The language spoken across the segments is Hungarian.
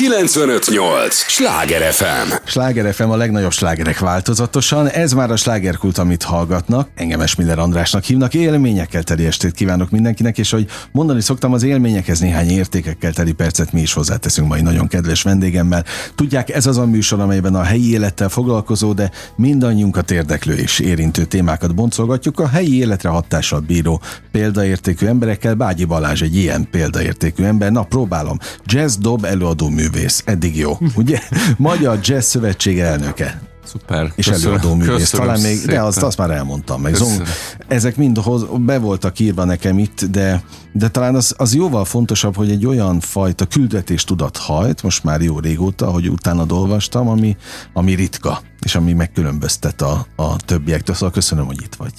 958! Sláger FM! Sláger FM a legnagyobb slágerek változatosan. Ez már a slágerkult, amit hallgatnak. Engem Esmiller Andrásnak hívnak. Élményekkel teli estét kívánok mindenkinek, és hogy mondani szoktam, az élményekhez néhány értékekkel teli percet mi is hozzáteszünk mai nagyon kedves vendégemmel. Tudják, ez az a műsor, amelyben a helyi élettel foglalkozó, de mindannyiunkat érdeklő és érintő témákat boncolgatjuk. A helyi életre hatással bíró példaértékű emberekkel. Bágyi Balázs egy ilyen példaértékű ember. Na, próbálom. Jazz dob előadó művész. Eddig jó. Ugye? Magyar Jazz Szövetség elnöke. Szuper. És Köszönöm. előadó művész. Köszönöm Talán még, de szépen. azt, azt már elmondtam. Meg. Zong, ezek mind hoz, be voltak írva nekem itt, de, de talán az, az jóval fontosabb, hogy egy olyan fajta küldetéstudat hajt, most már jó régóta, hogy utána olvastam, ami, ami ritka, és ami megkülönböztet a, a többiektől. Szóval köszönöm, hogy itt vagy.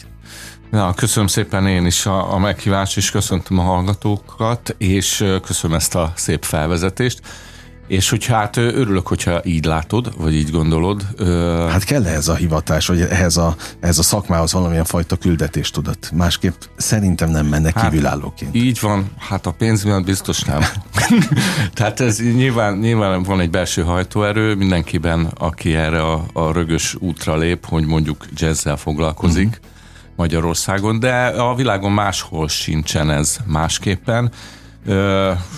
Ja, köszönöm szépen én is a, a meghívást, és köszöntöm a hallgatókat, és köszönöm ezt a szép felvezetést. És hogy hát örülök, hogyha így látod, vagy így gondolod. Hát kell ehhez a hivatás, vagy ehhez a, ehhez a szakmához valamilyen fajta küldetéstudat. Másképp szerintem nem menne Hát, kívülállóként. Így van, hát a pénz miatt biztos nem. Tehát ez nyilván, nyilván van egy belső hajtóerő mindenkiben, aki erre a, a rögös útra lép, hogy mondjuk jazzzel foglalkozik uh-huh. Magyarországon, de a világon máshol sincsen ez másképpen.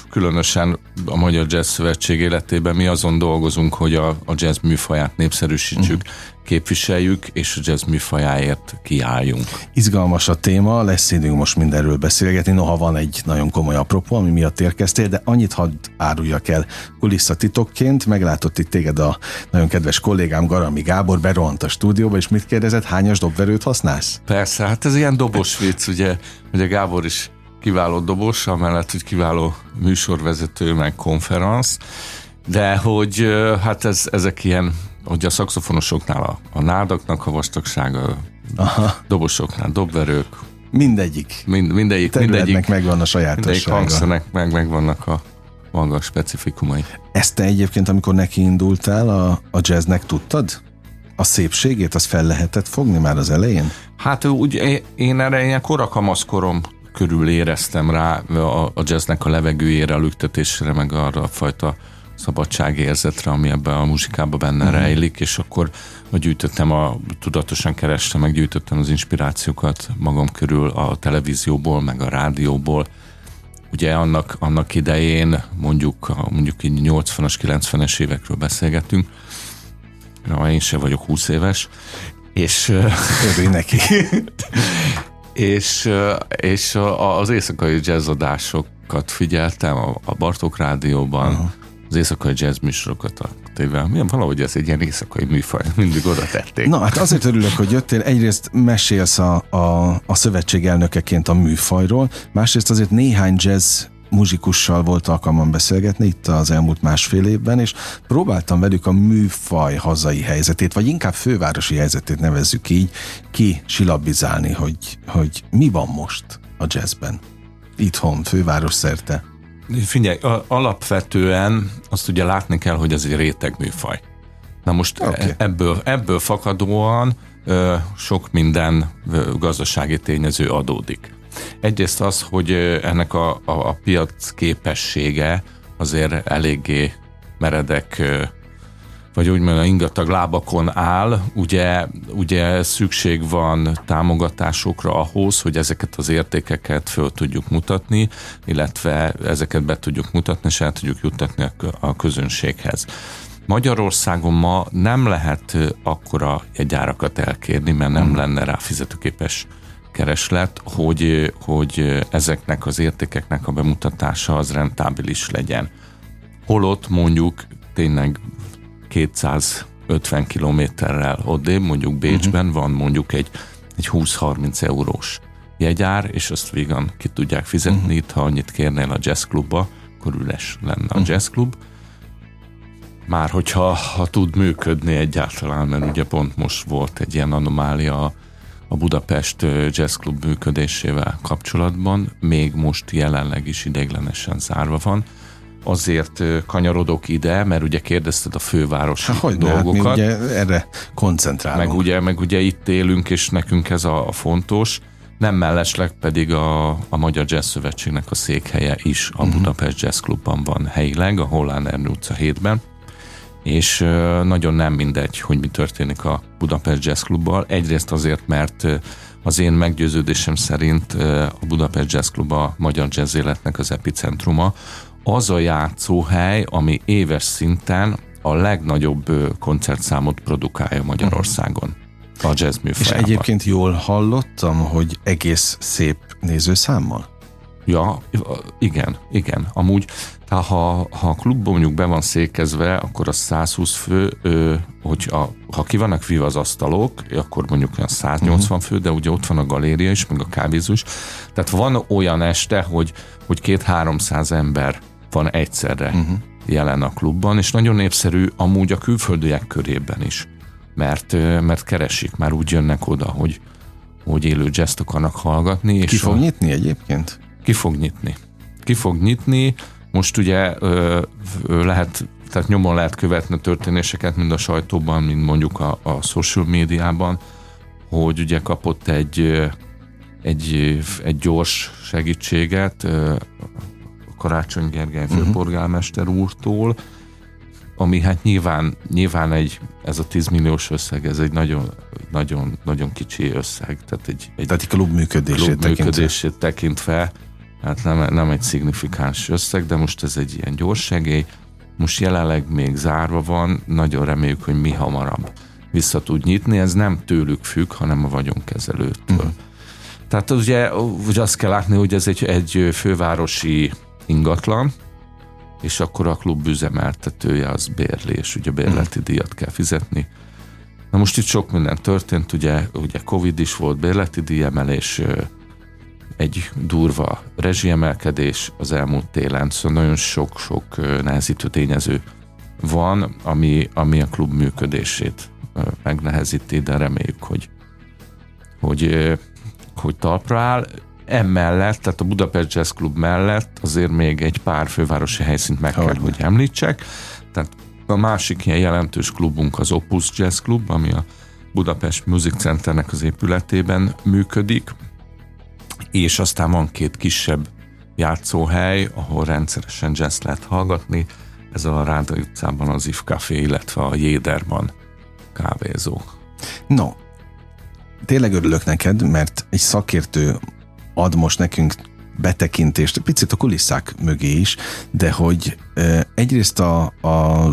Különösen a Magyar Jazz Szövetség életében mi azon dolgozunk, hogy a, a jazz műfaját népszerűsítsük, uh-huh. képviseljük, és a jazz műfajáért kiálljunk. Izgalmas a téma, lesz időnk most mindenről beszélgetni, noha van egy nagyon komoly apropó, ami miatt érkeztél, de annyit hadd áruljak el kulisszatitokként, meglátott itt téged a nagyon kedves kollégám Garami Gábor, berohant a stúdióba, és mit kérdezett, hányas dobverőt használsz? Persze, hát ez ilyen dobos vicc, ugye, ugye Gábor is kiváló dobos, amellett, hogy kiváló műsorvezető, meg konferenc, de hogy hát ez, ezek ilyen, hogy a szakszofonosoknál a, a nádaknak a vastagsága, Aha, dobosoknál dobverők, mindegyik. mind, mindegyik, Területnek mindegyik, megvan a mindegyik sajátossága. hangszernek meg, megvannak a maga specifikumai. Ezt te egyébként, amikor neki indultál a, a jazznek, tudtad? A szépségét, az fel lehetett fogni már az elején? Hát úgy én erre ilyen korakamaszkorom körül éreztem rá a, a jazznek a levegőjére, a lüktetésre, meg arra a fajta szabadságérzetre, ami ebben a muzsikában benne uh-huh. rejlik, és akkor gyűjtöttem, a, tudatosan kerestem, meg gyűjtöttem az inspirációkat magam körül a televízióból, meg a rádióból. Ugye annak, annak idején, mondjuk, mondjuk így 80-as, 90-es évekről beszélgetünk, Na, én se vagyok 20 éves, és Örülj neki. és, és az éjszakai jazzadásokat figyeltem a, Bartók Rádióban, uh-huh. az éjszakai jazz műsorokat a tévében. Milyen valahogy ez egy ilyen éjszakai műfaj, mindig oda tették. Na hát azért örülök, hogy jöttél. Egyrészt mesélsz a, a, a szövetség elnökeként a műfajról, másrészt azért néhány jazz muzsikussal volt alkalmam beszélgetni itt az elmúlt másfél évben, és próbáltam velük a műfaj hazai helyzetét, vagy inkább fővárosi helyzetét nevezzük így, ki silabizálni, hogy, hogy mi van most a jazzben. Itthon, főváros szerte. Figyelj, alapvetően azt ugye látni kell, hogy ez egy réteg műfaj. Na most Oké. okay. ebből, ebből fakadóan sok minden gazdasági tényező adódik. Egyrészt az, hogy ennek a, a, a piac képessége azért eléggé meredek vagy úgymond a ingatag lábakon áll, ugye, ugye szükség van támogatásokra ahhoz, hogy ezeket az értékeket föl tudjuk mutatni, illetve ezeket be tudjuk mutatni, és el tudjuk juttatni a kö- a közönséghez. Magyarországon ma nem lehet akkora jegyárakat elkérni, mert nem lenne rá fizetőképes kereslet, hogy, hogy ezeknek az értékeknek a bemutatása az rentábilis legyen. Holott mondjuk tényleg 250 kilométerrel odébb, mondjuk Bécsben uh-huh. van mondjuk egy, egy 20-30 eurós jegyár, és azt vígan ki tudják fizetni, uh-huh. itt ha annyit kérnél a jazzklubba, akkor üres lenne a jazzklub. Már hogyha ha tud működni egyáltalán, mert ugye pont most volt egy ilyen anomália a Budapest ö, jazzklub működésével kapcsolatban, még most jelenleg is ideiglenesen zárva van. Azért kanyarodok ide, mert ugye kérdezted a fővárosi Hát hogy hát mi dolgokat. ugye erre koncentrálunk. Meg ugye, meg ugye itt élünk, és nekünk ez a, a fontos. Nem mellesleg pedig a, a Magyar Jazz Szövetségnek a székhelye is a uh-huh. Budapest Jazz Clubban van helyileg, a Hollán Ernő utca 7-ben, és nagyon nem mindegy, hogy mi történik a Budapest Jazz Clubbal. Egyrészt azért, mert az én meggyőződésem szerint a Budapest Jazz Club a magyar jazz életnek az epicentruma, az a játszóhely, ami éves szinten a legnagyobb koncertszámot produkálja Magyarországon. A jazz műfajában. És egyébként jól hallottam, hogy egész szép nézőszámmal? Ja, igen, igen. Amúgy, ha, ha a klub mondjuk be van székezve, akkor a 120 fő, ö, hogy a, ha ki vannak víva az asztalok, akkor mondjuk olyan 180 uh-huh. Mhm. fő, de ugye ott van a galéria is, meg a kávézó is. Tehát van olyan este, hogy, hogy két-háromszáz ember van egyszerre uh-huh. jelen a klubban, és nagyon népszerű amúgy a külföldiek körében is, mert, mert keresik, már úgy jönnek oda, hogy, hogy élő jazz akarnak hallgatni. Ki és fog a... nyitni egyébként? Ki fog nyitni. Ki fog nyitni, most ugye ö, ö, lehet, tehát nyomon lehet követni a történéseket, mind a sajtóban, mind mondjuk a, a social médiában, hogy ugye kapott egy, egy, egy gyors segítséget Karácsony Gergely főpolgármester úrtól, ami hát nyilván, nyilván egy, ez a 10 milliós összeg, ez egy nagyon, nagyon, nagyon kicsi összeg. Tehát egy, egy tehát egy klub működését, klub tekintve. működését tekintve, hát nem, nem egy szignifikáns összeg, de most ez egy ilyen gyors segély. Most jelenleg még zárva van, nagyon reméljük, hogy mi hamarabb vissza tud nyitni. Ez nem tőlük függ, hanem a vagyonkezelőtől. Uh-huh. Tehát ugye, ugye azt kell látni, hogy ez egy, egy fővárosi ingatlan, és akkor a klub üzemeltetője az bérlés, ugye bérleti mm. díjat kell fizetni. Na most itt sok minden történt, ugye, ugye Covid is volt, bérleti díjemelés, egy durva rezsiemelkedés az elmúlt télen, szóval nagyon sok-sok nehezítő tényező van, ami, ami a klub működését megnehezíti, de reméljük, hogy, hogy, hogy talpra áll. Emellett, tehát a Budapest Jazz Club mellett azért még egy pár fővárosi helyszínt meg kell, hogy? említsek. Tehát a másik ilyen jelentős klubunk az Opus Jazz Club, ami a Budapest Music Centernek az épületében működik, és aztán van két kisebb játszóhely, ahol rendszeresen jazz lehet hallgatni, ez a Ráda utcában az If Café, illetve a Jéderban kávézó. No, tényleg örülök neked, mert egy szakértő ad most nekünk betekintést, picit a kulisszák mögé is, de hogy egyrészt a, a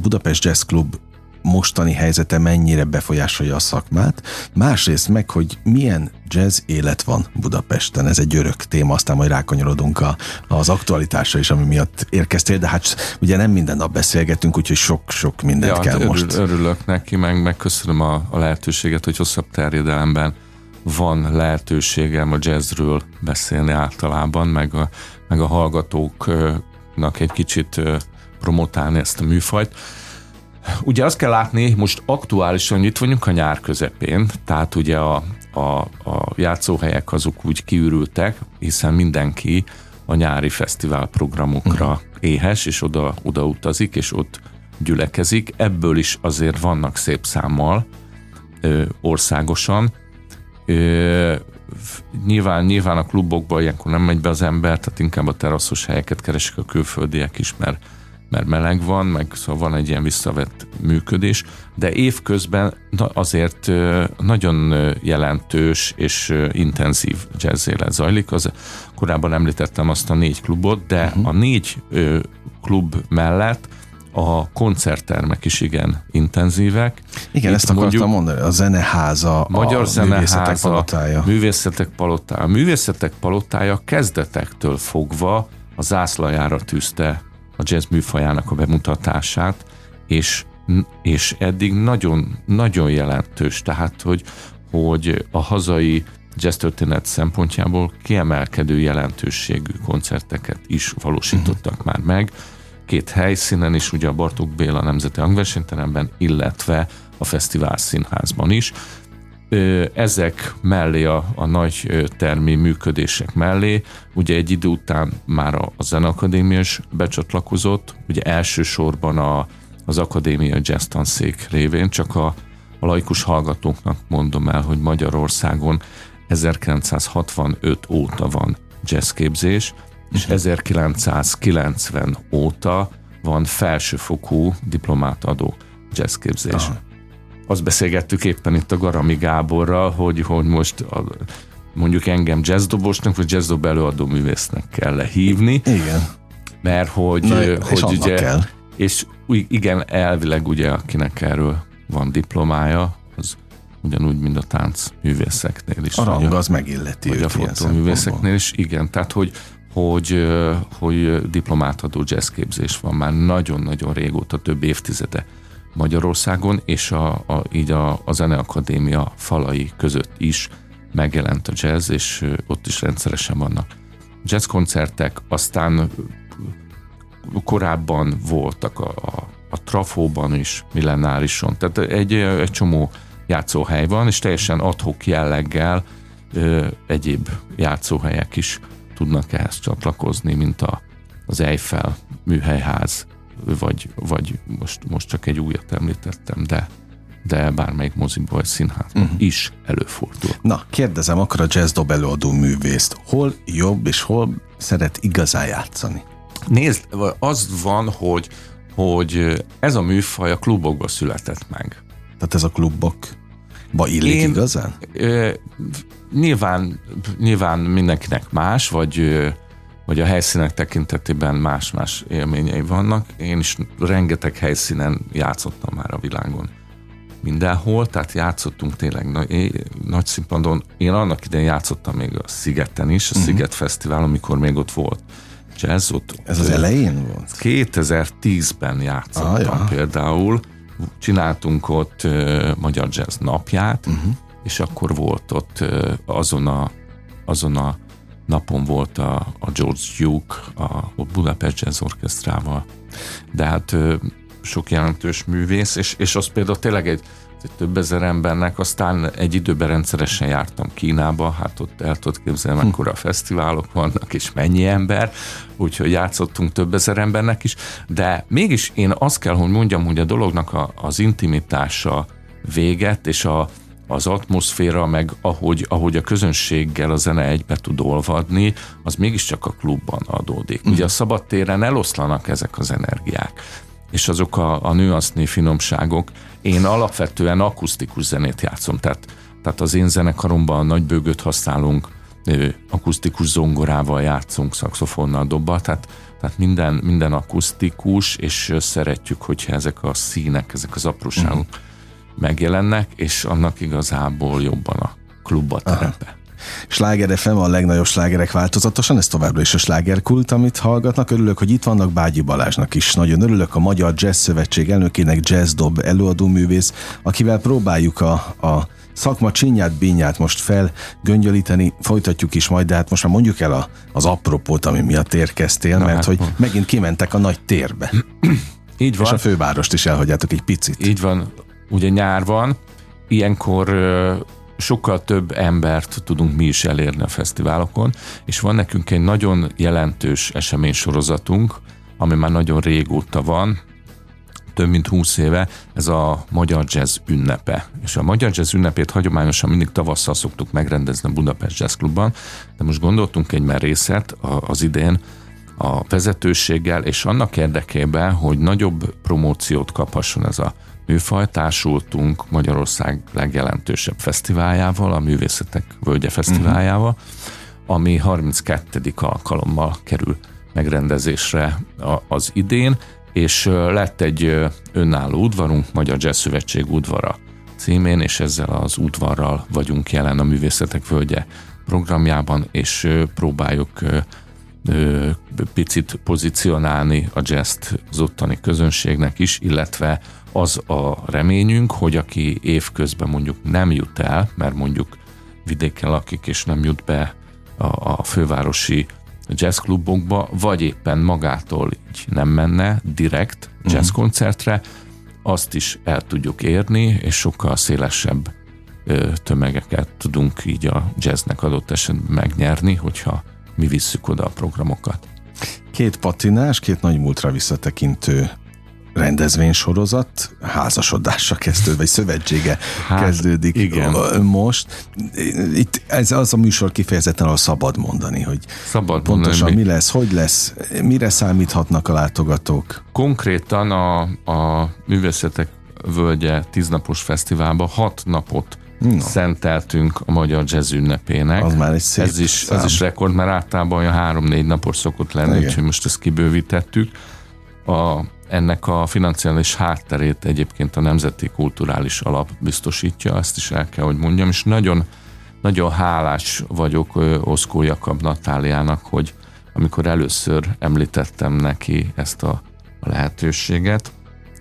Budapest Jazz Club mostani helyzete mennyire befolyásolja a szakmát, másrészt meg, hogy milyen jazz élet van Budapesten. Ez egy örök téma, aztán majd rákanyarodunk a, az aktualitásra is, ami miatt érkeztél, de hát ugye nem minden nap beszélgetünk, úgyhogy sok-sok mindent ja, kell hát örül, most. Örülök neki, meg megköszönöm a, a lehetőséget, hogy hosszabb terjedelemben van lehetőségem a jazzről beszélni általában, meg a, meg a hallgatóknak egy kicsit promotálni ezt a műfajt. Ugye azt kell látni, most aktuálisan itt vagyunk a nyár közepén, tehát ugye a, a, a játszóhelyek azok úgy kiürültek, hiszen mindenki a nyári fesztivál programokra uh-huh. éhes, és oda, oda utazik, és ott gyülekezik. Ebből is azért vannak szép számmal ö, országosan, Ö, nyilván, nyilván a klubokban ilyenkor nem megy be az ember, tehát inkább a teraszos helyeket keresik a külföldiek is, mert, mert meleg van, meg szóval van egy ilyen visszavett működés, de évközben azért nagyon jelentős és intenzív jazz élet zajlik. Az, korábban említettem azt a négy klubot, de uh-huh. a négy klub mellett a koncerttermek is igen intenzívek. Igen, Itt ezt akartam mondjuk, mondani, a zeneháza, Magyar a zeneháza, művészetek palotája. Művészetek palotája. A művészetek palotája kezdetektől fogva a zászlajára tűzte a jazz műfajának a bemutatását, és, és eddig nagyon, nagyon jelentős, tehát hogy, hogy a hazai jazz történet szempontjából kiemelkedő jelentőségű koncerteket is valósítottak uh-huh. már meg két helyszínen is, ugye a Bartók Béla Nemzeti Hangversenyteremben, illetve a Fesztivál Színházban is. Ezek mellé, a, a nagy termi működések mellé, ugye egy idő után már a, a Zeneakadémia is becsatlakozott, ugye elsősorban a, az Akadémia Jazz Tanszék révén, csak a, a laikus hallgatóknak mondom el, hogy Magyarországon 1965 óta van jazzképzés, és 1990 óta van felsőfokú diplomátadó jazzképzés. Aha. Azt beszélgettük éppen itt a Garami Gáborral, hogy, hogy most a, mondjuk engem jazzdobosnak, vagy jazzdob előadó művésznek kell hívni. Igen. Mert hogy, Na, hogy és ugye, kell. és igen, elvileg ugye, akinek erről van diplomája, az ugyanúgy, mint a tánc művészeknél is. A rang az megilleti Vagy a fotóművészeknél is, igen. Tehát, hogy, hogy, hogy diplomátadó jazzképzés van már nagyon-nagyon régóta, több évtizede Magyarországon, és a, a, így a, a Zeneakadémia falai között is megjelent a jazz, és ott is rendszeresen vannak jazzkoncertek, aztán korábban voltak a, a, a Trafóban is, millenárison, tehát egy, egy csomó játszóhely van, és teljesen adhok jelleggel ö, egyéb játszóhelyek is tudnak ehhez csatlakozni, mint a, az Eiffel műhelyház, vagy, vagy most, most csak egy újat említettem, de de bármelyik moziba vagy színházban uh-huh. is előfordul. Na, kérdezem akkor a jazz dob előadó művészt. Hol jobb és hol szeret igazán játszani? Nézd, az van, hogy, hogy ez a műfaj a klubokba született meg. Tehát ez a klubokba illik Én, igazán? Ö, nyilván, nyilván mindenkinek más, vagy vagy a helyszínek tekintetében más-más élményei vannak. Én is rengeteg helyszínen játszottam már a világon mindenhol, tehát játszottunk tényleg nagy, nagy színpadon. Én annak idején játszottam még a Szigeten is, a uh-huh. Sziget Fesztivál, amikor még ott volt jazz. Ott, Ez az elején volt? 2010-ben játszottam ah, ja. például. Csináltunk ott uh, Magyar Jazz napját, uh-huh. és akkor volt ott uh, azon a, azon a napon volt a, a George Duke a, a Budapest Jazz Orchestrával. De hát sok jelentős művész, és, és az például tényleg egy, egy több ezer embernek, aztán egy időben rendszeresen jártam Kínába, hát ott el tudod képzelni, hm. mekkora fesztiválok vannak, és mennyi ember, úgyhogy játszottunk több ezer embernek is, de mégis én azt kell, hogy mondjam, hogy a dolognak a, az intimitása véget, és a, az atmoszféra, meg ahogy, ahogy a közönséggel a zene egybe tud olvadni, az mégiscsak a klubban adódik. Ugye a szabadtéren eloszlanak ezek az energiák és azok a, a nüansznyi finomságok. Én alapvetően akusztikus zenét játszom, tehát, tehát az én zenekaromban nagy bőgőt használunk, akusztikus zongorával játszunk, szaxofonnal, dobbal, tehát, tehát minden, minden akusztikus, és szeretjük, hogyha ezek a színek, ezek az apróságok uh-huh. Megjelennek, és annak igazából jobban a klubba terepe. Sláger FM a legnagyobb slágerek változatosan, ez továbbra is a slágerkult, amit hallgatnak. Örülök, hogy itt vannak Bágyi Balázsnak is. Nagyon örülök a Magyar Jazz Szövetség elnökének Jazz Dob előadó művész, akivel próbáljuk a, a szakma csinyát, bínyát most felgöngyölíteni, folytatjuk is majd, de hát most már mondjuk el a, az apropót, ami miatt érkeztél, Na, mert hát, hogy megint kimentek a nagy térbe. Így van. És a fővárost is elhagyjátok egy picit. Így van. Ugye nyár van, ilyenkor sokkal több embert tudunk mi is elérni a fesztiválokon, és van nekünk egy nagyon jelentős eseménysorozatunk, ami már nagyon régóta van, több mint 20 éve, ez a Magyar Jazz ünnepe. És a Magyar Jazz ünnepét hagyományosan mindig tavasszal szoktuk megrendezni a Budapest Jazz Clubban, de most gondoltunk egy merészet az idén a vezetőséggel, és annak érdekében, hogy nagyobb promóciót kaphasson ez a műfaj, társultunk Magyarország legjelentősebb fesztiváljával, a Művészetek Völgye Fesztiváljával, uh-huh. ami 32. alkalommal kerül megrendezésre az idén, és lett egy önálló udvarunk, Magyar Jazz Szövetség udvara címén, és ezzel az udvarral vagyunk jelen a Művészetek Völgye programjában, és próbáljuk picit pozícionálni a jazz az ottani közönségnek is, illetve az a reményünk, hogy aki évközben mondjuk nem jut el, mert mondjuk vidéken lakik és nem jut be a, a fővárosi jazzklubokba, vagy éppen magától így nem menne direkt mhm. jazzkoncertre, azt is el tudjuk érni, és sokkal szélesebb tömegeket tudunk így a jazznek adott esetben megnyerni, hogyha mi visszük oda a programokat. Két patinás, két nagy múltra visszatekintő rendezvénysorozat házasodásra kezdődik, vagy szövetsége hát, kezdődik igen. most. Itt ez az a műsor kifejezetten, ahol szabad mondani, hogy szabad pontosan mondani, mi lesz, hogy lesz, mire számíthatnak a látogatók. Konkrétan a, a Művészetek Völgye tíznapos fesztiválba hat napot No. szenteltünk a magyar jazz ünnepének. Az már egy szép ez is, szám. ez is rekord, mert általában olyan három-négy napos szokott lenni, úgyhogy most ezt kibővítettük. A, ennek a financiális hátterét egyébként a Nemzeti Kulturális Alap biztosítja, ezt is el kell, hogy mondjam, és nagyon, nagyon hálás vagyok Oszkó Jakab Natáliának, hogy amikor először említettem neki ezt a, lehetőséget,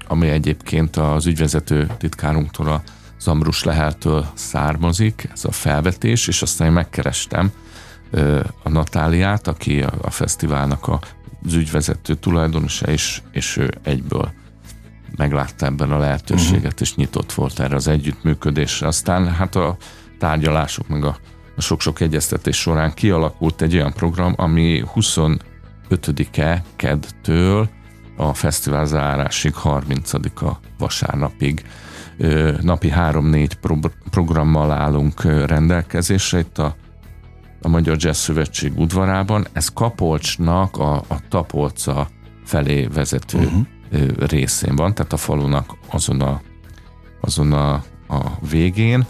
ami egyébként az ügyvezető titkárunktól a Zambrus Leheltől származik, ez a felvetés, és aztán én megkerestem a Natáliát, aki a, a fesztiválnak a, az ügyvezető tulajdonosa, és, és ő egyből meglátta ebben a lehetőséget, uh-huh. és nyitott volt erre az együttműködésre. Aztán hát a tárgyalások, meg a, a sok-sok egyeztetés során kialakult egy olyan program, ami 25-e kedtől a fesztivál zárásig, 30-a vasárnapig napi 3-4 pro- programmal állunk rendelkezésre itt a, a Magyar Jazz Szövetség udvarában. Ez Kapolcsnak a, a Tapolca felé vezető uh-huh. részén van, tehát a falunak azon a, azon a, a végén.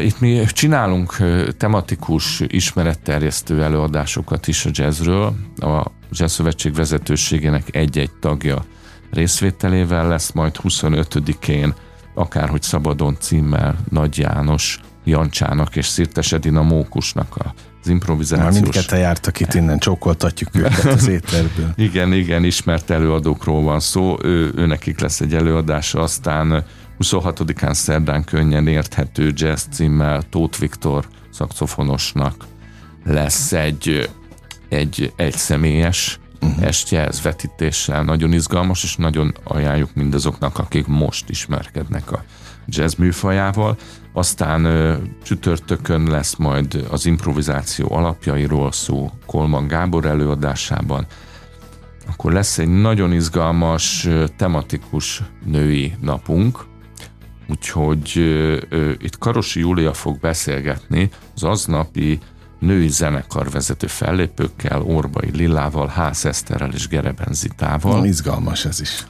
Itt mi csinálunk tematikus ismeretterjesztő előadásokat is a jazzről. A Jazz Szövetség vezetőségének egy-egy tagja részvételével lesz majd 25-én akárhogy szabadon címmel Nagy János Jancsának és Szirtes Edina Mókusnak az improvizációs... Már mindketten jártak itt innen, csókoltatjuk őket az éterből. igen, igen, ismert előadókról van szó, ő, ő nekik lesz egy előadása, aztán 26-án szerdán könnyen érthető jazz címmel Tóth Viktor szakszofonosnak lesz egy, egy, egy személyes uh-huh. estje, ez vetítéssel nagyon izgalmas, és nagyon ajánljuk mindazoknak, akik most ismerkednek a jazz műfajával. Aztán ö, csütörtökön lesz majd az improvizáció alapjairól szó Kolman Gábor előadásában. Akkor lesz egy nagyon izgalmas, tematikus női napunk, úgyhogy ö, ö, itt Karosi Júlia fog beszélgetni az aznapi női zenekarvezető fellépőkkel, Orbai Lillával, Ház Eszterrel és Gereben Zitával. Na, izgalmas ez is.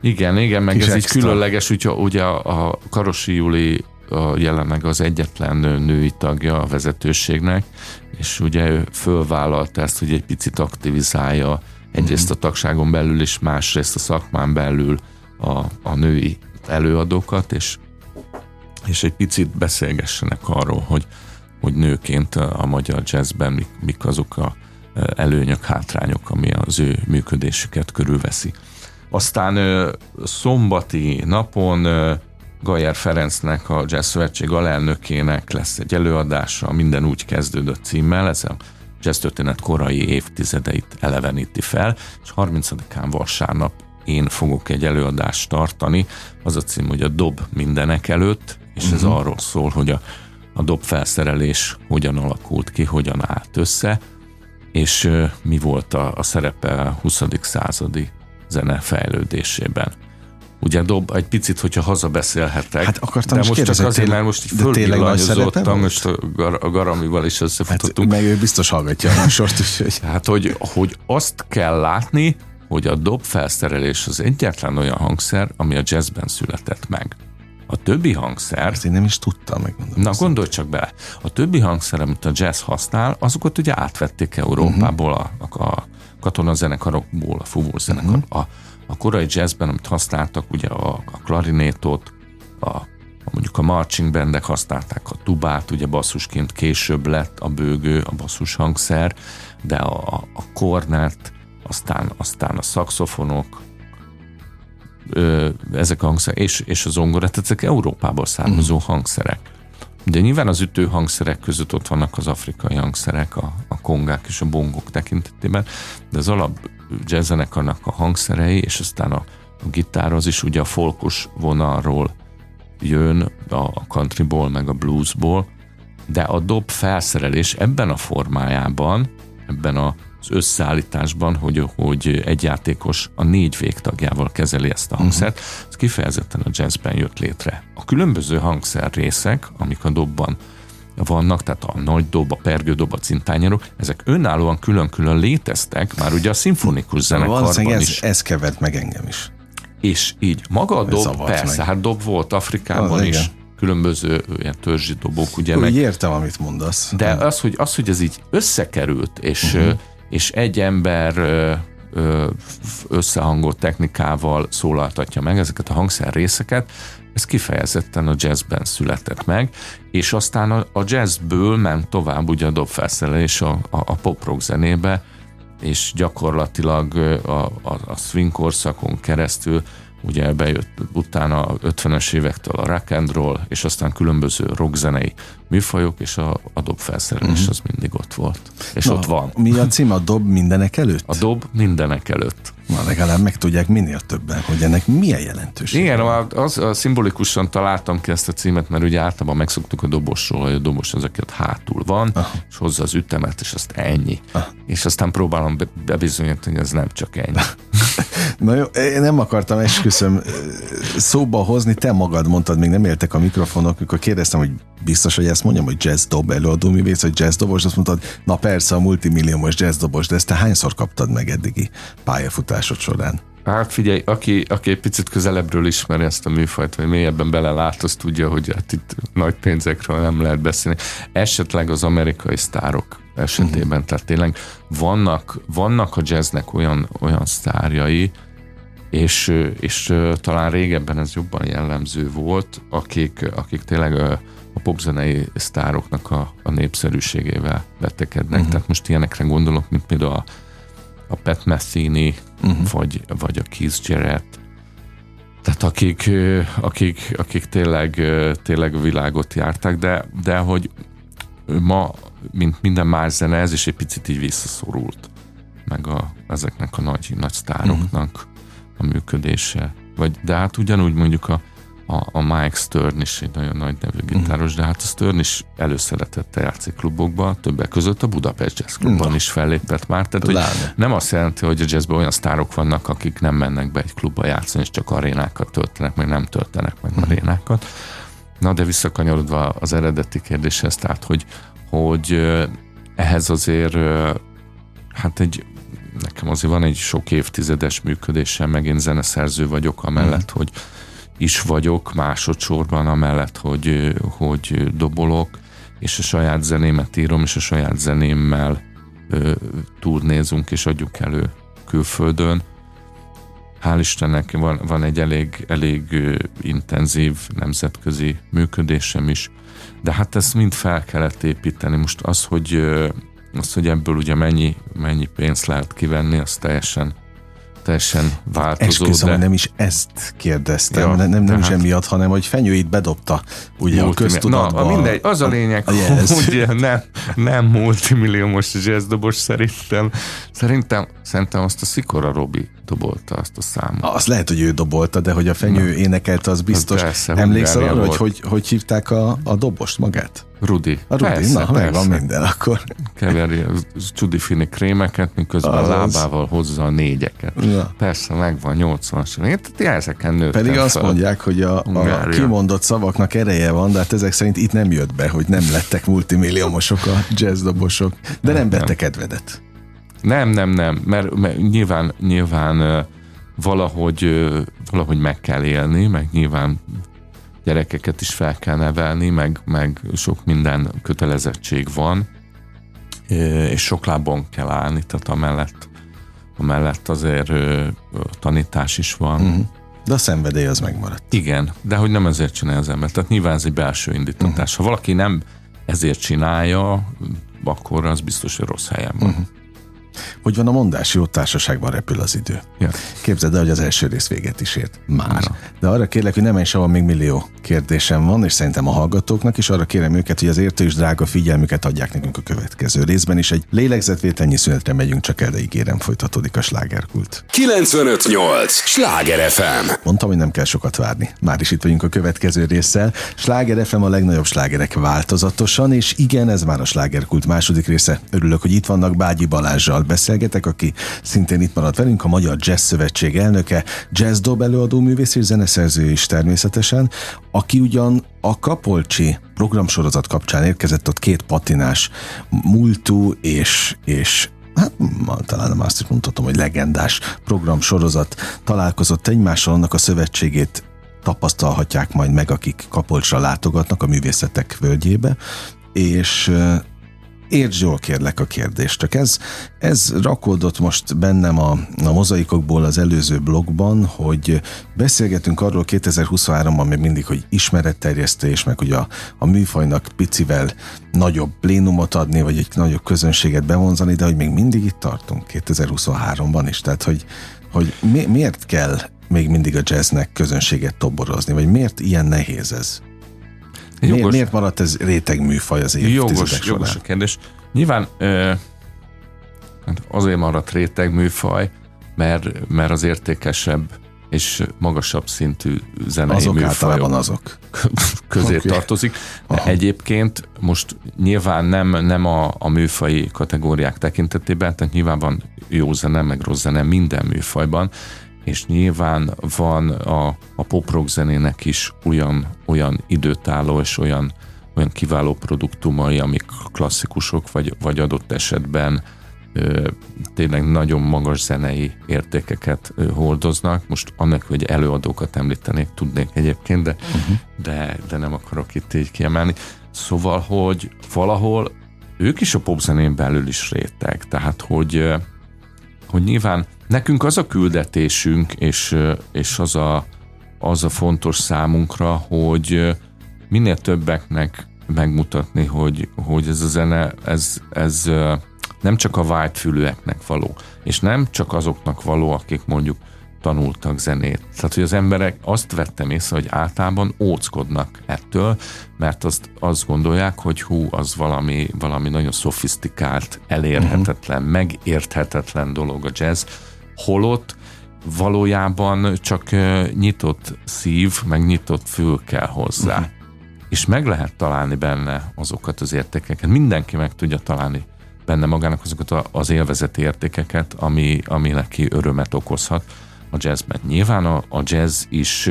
Igen, igen, meg Kis ez extra. így különleges, ugye, ugye a Karosi Júli a jelenleg az egyetlen női tagja a vezetőségnek, és ugye ő fölvállalta ezt, hogy egy picit aktivizálja egyrészt a tagságon belül, és másrészt a szakmán belül a, a női előadókat, és, és egy picit beszélgessenek arról, hogy hogy nőként a magyar jazzben mik, mik azok a e, előnyök, hátrányok, ami az ő működésüket körülveszi. Aztán szombati napon Gajer Ferencnek, a Jazz Szövetség alelnökének lesz egy előadása, minden úgy kezdődött címmel, ez a jazz történet korai évtizedeit eleveníti fel, és 30-án vasárnap én fogok egy előadást tartani, az a cím, hogy a dob mindenek előtt, és uh-huh. ez mhm. arról szól, hogy a a dobfelszerelés hogyan alakult ki, hogyan állt össze, és mi volt a, a szerepe a 20. századi zene fejlődésében. Ugye dob egy picit, hogyha hazabeszélhetek. Hát akartam de most csak azért, mert most így fölvillanyozottam, most a, gar, a Garamival is összefutottunk. Hát, meg ő biztos hallgatja a sort is. Hogy... Hát, hogy, hogy azt kell látni, hogy a dob felszerelés az egyetlen olyan hangszer, ami a jazzben született meg. A többi hangszer... Ezt én nem is tudtam, megmondom. Na, gondolj csak bele. A többi hangszer, amit a jazz használ, azokat ugye átvették Európából, a, a katonazenekarokból, a fúvó zenekar. Uh-huh. A, a korai jazzben, amit használtak, ugye a, a klarinétot, a, a mondjuk a marching bandek használták a tubát, ugye basszusként később lett a bőgő, a basszus hangszer, de a, a kornet, aztán, aztán a szakszofonok, ö, ezek a hangszerek, és, és a zongora, tehát ezek Európából származó mm. hangszerek. De nyilván az ütő hangszerek között ott vannak az afrikai hangszerek, a, a kongák és a bongok tekintetében, de az alap jazzzenekarnak a hangszerei, és aztán a, a gitár az is ugye a folkos vonalról jön, a countryból, meg a bluesból, de a dob felszerelés ebben a formájában, ebben a az összeállításban, hogy, hogy egy játékos a négy végtagjával kezeli ezt a hangszert, ez kifejezetten a jazzben jött létre. A különböző hangszer részek, amik a dobban vannak, tehát a nagy dob, a pergődob, a cintányarok, ezek önállóan külön-külön léteztek, már ugye a szimfonikus zenekarban ez, is. ez kevert meg engem is. És így maga a dob, persze, meg. hát dob volt Afrikában az, is, igen. különböző ilyen törzsi dobok, ugye. Úgy meg, értem, amit mondasz. De az hogy, az, hogy ez így összekerült, és, uh-huh. És egy ember összehangolt technikával szólaltatja meg ezeket a hangszer részeket, ez kifejezetten a jazzben született meg, és aztán a, a jazzből ment tovább ugye a dobfelszerelés a, a, a pop-rock zenébe, és gyakorlatilag a, a, a swing korszakon keresztül ugye bejött utána a 50-es évektől a rock and roll, és aztán különböző rockzenei műfajok, és a, a dob felszerelés uh-huh. az mindig ott volt. És Na, ott van. Mi a cím? A dob mindenek előtt? A dob mindenek előtt. Na, legalább meg tudják minél többen, hogy ennek milyen jelentőség. Igen, az, az, szimbolikusan találtam ki ezt a címet, mert ugye általában megszoktuk a dobosról, hogy a dobos az, aki hátul van, Aha. és hozza az ütemet, és azt ennyi. Aha. És aztán próbálom bebizonyítani, hogy ez nem csak ennyi. Na jó, én nem akartam esküszöm szóba hozni, te magad mondtad, még nem éltek a mikrofonok, amikor kérdeztem, hogy biztos, hogy ezt mondjam, hogy jazz dob előadó művész, vagy jazz dobos, azt mondtad, na persze a multimilliómos jazz dobos, de ezt te hányszor kaptad meg eddigi pályafutásod során? Hát figyelj, aki, aki egy picit közelebbről ismeri ezt a műfajt, vagy mélyebben belelát, az tudja, hogy hát itt nagy pénzekről nem lehet beszélni. Esetleg az amerikai sztárok esetében, uh-huh. tehát tényleg vannak, vannak a jazznek olyan, olyan sztárjai, és, és talán régebben ez jobban jellemző volt, akik, akik tényleg popzenei sztároknak a, a népszerűségével vetekednek. Uh-huh. Tehát most ilyenekre gondolok, mint például a, a Pat Metheny, uh-huh. vagy, vagy a Keith Jarrett, tehát akik, akik, akik tényleg, tényleg a világot járták, de, de hogy ma, mint minden más zene, ez is egy picit így visszaszorult meg a, ezeknek a nagy, nagy sztároknak uh-huh. a működése. Vagy, de hát ugyanúgy mondjuk a, a, a Mike Stern is egy nagyon nagy nevű mhm. gitáros, de hát a Stern is előszeretette játszik klubokba, többek között a Budapest Jazz Klubban is fellépett már, tehát hogy nem azt jelenti, hogy a jazzben olyan sztárok vannak, akik nem mennek be egy klubba játszani, és csak arénákat töltenek, meg nem töltenek meg uh-huh. arénákat. Na, de visszakanyarodva az eredeti kérdéshez, tehát, hogy, hogy ehhez azért hát egy nekem azért van egy sok évtizedes működésem, meg én zeneszerző vagyok, amellett, uh-huh. hogy is vagyok másodszorban, amellett, hogy, hogy dobolok, és a saját zenémet írom, és a saját zenémmel ö, turnézunk, és adjuk elő külföldön. Hál' Istennek van, van egy elég, elég ö, intenzív nemzetközi működésem is, de hát ezt mind fel kellett építeni. Most az, hogy, ö, az, hogy ebből ugye mennyi, mennyi pénzt lehet kivenni, az teljesen teljesen változó. Esküszöm, de... nem is ezt kérdeztem, ja, nem, nem, nem tehát... is emiatt, hanem hogy fenyőit bedobta ugye Multimi... a köztudatba. Na, mindegy, az a lényeg, a, a hogy nem, nem multimilliómos jazzdobos szerintem. Szerintem, szerintem azt a Szikora Robi dobolta azt a számot. Azt lehet, hogy ő dobolta, de hogy a fenyő Na. énekelte, az biztos. Az Emlékszel arra, hogy, hogy hogy hívták a, a dobost magát? Rudi. A Rudi, persze, na, persze. van minden akkor. Keveri a csudifini krémeket, miközben az. lábával hozza a négyeket. Na. Persze, megvan 80-as. Én ezeken nőttem Pedig azt fel. mondják, hogy a, a kimondott szavaknak ereje van, de hát ezek szerint itt nem jött be, hogy nem lettek multimilliómosok a jazzdobosok. De nem, nem vette kedvedet. Nem, nem, nem, mert, mert nyilván, nyilván valahogy, valahogy meg kell élni, meg nyilván gyerekeket is fel kell nevelni, meg, meg sok minden kötelezettség van, és sok lábon kell állni, tehát amellett, amellett azért tanítás is van. Uh-huh. De a szenvedély az megmaradt. Igen, de hogy nem ezért csinálja az ember. Tehát nyilván ez egy belső indítatás. Uh-huh. Ha valaki nem ezért csinálja, akkor az biztos, hogy rossz helyen van. Uh-huh. Hogy van a mondás, jó társaságban repül az idő. Ja. Képzeld el, hogy az első rész véget is ért. Már. Ja. De arra kérlek, hogy nem menj sehova, még millió kérdésem van, és szerintem a hallgatóknak is arra kérem őket, hogy az értő és drága figyelmüket adják nekünk a következő részben, és egy lélegzetvételnyi szünetre megyünk csak el, de ígérem, folytatódik a slágerkult. 958! Sláger FM! Mondtam, hogy nem kell sokat várni. Már is itt vagyunk a következő résszel. Sláger FM a legnagyobb slágerek változatosan, és igen, ez már a slágerkult második része. Örülök, hogy itt vannak Bágyi Balázsjal, beszélgetek, aki szintén itt maradt velünk, a Magyar Jazz Szövetség elnöke, jazz dob előadó művész és zeneszerző is természetesen, aki ugyan a Kapolcsi programsorozat kapcsán érkezett ott két patinás múltú és, és hát talán azt is mondhatom, hogy legendás programsorozat találkozott egymással, annak a szövetségét tapasztalhatják majd meg, akik Kapolcsra látogatnak a művészetek völgyébe, és Értsd jól kérlek a kérdést, csak ez, ez rakódott most bennem a, a mozaikokból az előző blogban, hogy beszélgetünk arról 2023-ban még mindig, hogy ismeretterjesztés, meg hogy a, a műfajnak picivel nagyobb plénumot adni, vagy egy nagyobb közönséget bevonzani, de hogy még mindig itt tartunk 2023-ban is, tehát hogy, hogy mi, miért kell még mindig a jazznek közönséget toborozni, vagy miért ilyen nehéz ez? Jogos, miért, miért maradt ez réteg műfaj az évtizedek jogos, során? Jogos a kérdés. Nyilván ö, hát azért maradt réteg műfaj, mert, mert az értékesebb és magasabb szintű zenei azok műfajok azok. közé okay. tartozik. De egyébként most nyilván nem, nem a, a műfai kategóriák tekintetében, tehát nyilván van jó zene, meg rossz zene minden műfajban, és nyilván van a, a pop-rock zenének is olyan, olyan időtálló és olyan, olyan kiváló produktumai, amik klasszikusok, vagy, vagy adott esetben ö, tényleg nagyon magas zenei értékeket ö, hordoznak. Most annak, hogy előadókat említenék, tudnék egyébként, de, uh-huh. de, de nem akarok itt így kiemelni. Szóval, hogy valahol ők is a popzenén belül is réteg, tehát hogy, hogy nyilván Nekünk az a küldetésünk, és, és az, a, az a fontos számunkra, hogy minél többeknek megmutatni, hogy, hogy ez a zene, ez, ez nem csak a vágyfülőeknek való, és nem csak azoknak való, akik mondjuk tanultak zenét. Tehát, hogy az emberek azt vettem észre, hogy általában óckodnak ettől, mert azt, azt gondolják, hogy hú, az valami, valami nagyon szofisztikált, elérhetetlen, uh-huh. megérthetetlen dolog a jazz, holott valójában csak nyitott szív, meg nyitott fül kell hozzá. Uh-huh. És meg lehet találni benne azokat az értékeket. Mindenki meg tudja találni benne magának azokat az élvezeti értékeket, ami, ami neki örömet okozhat a jazzben. Nyilván a, a jazz is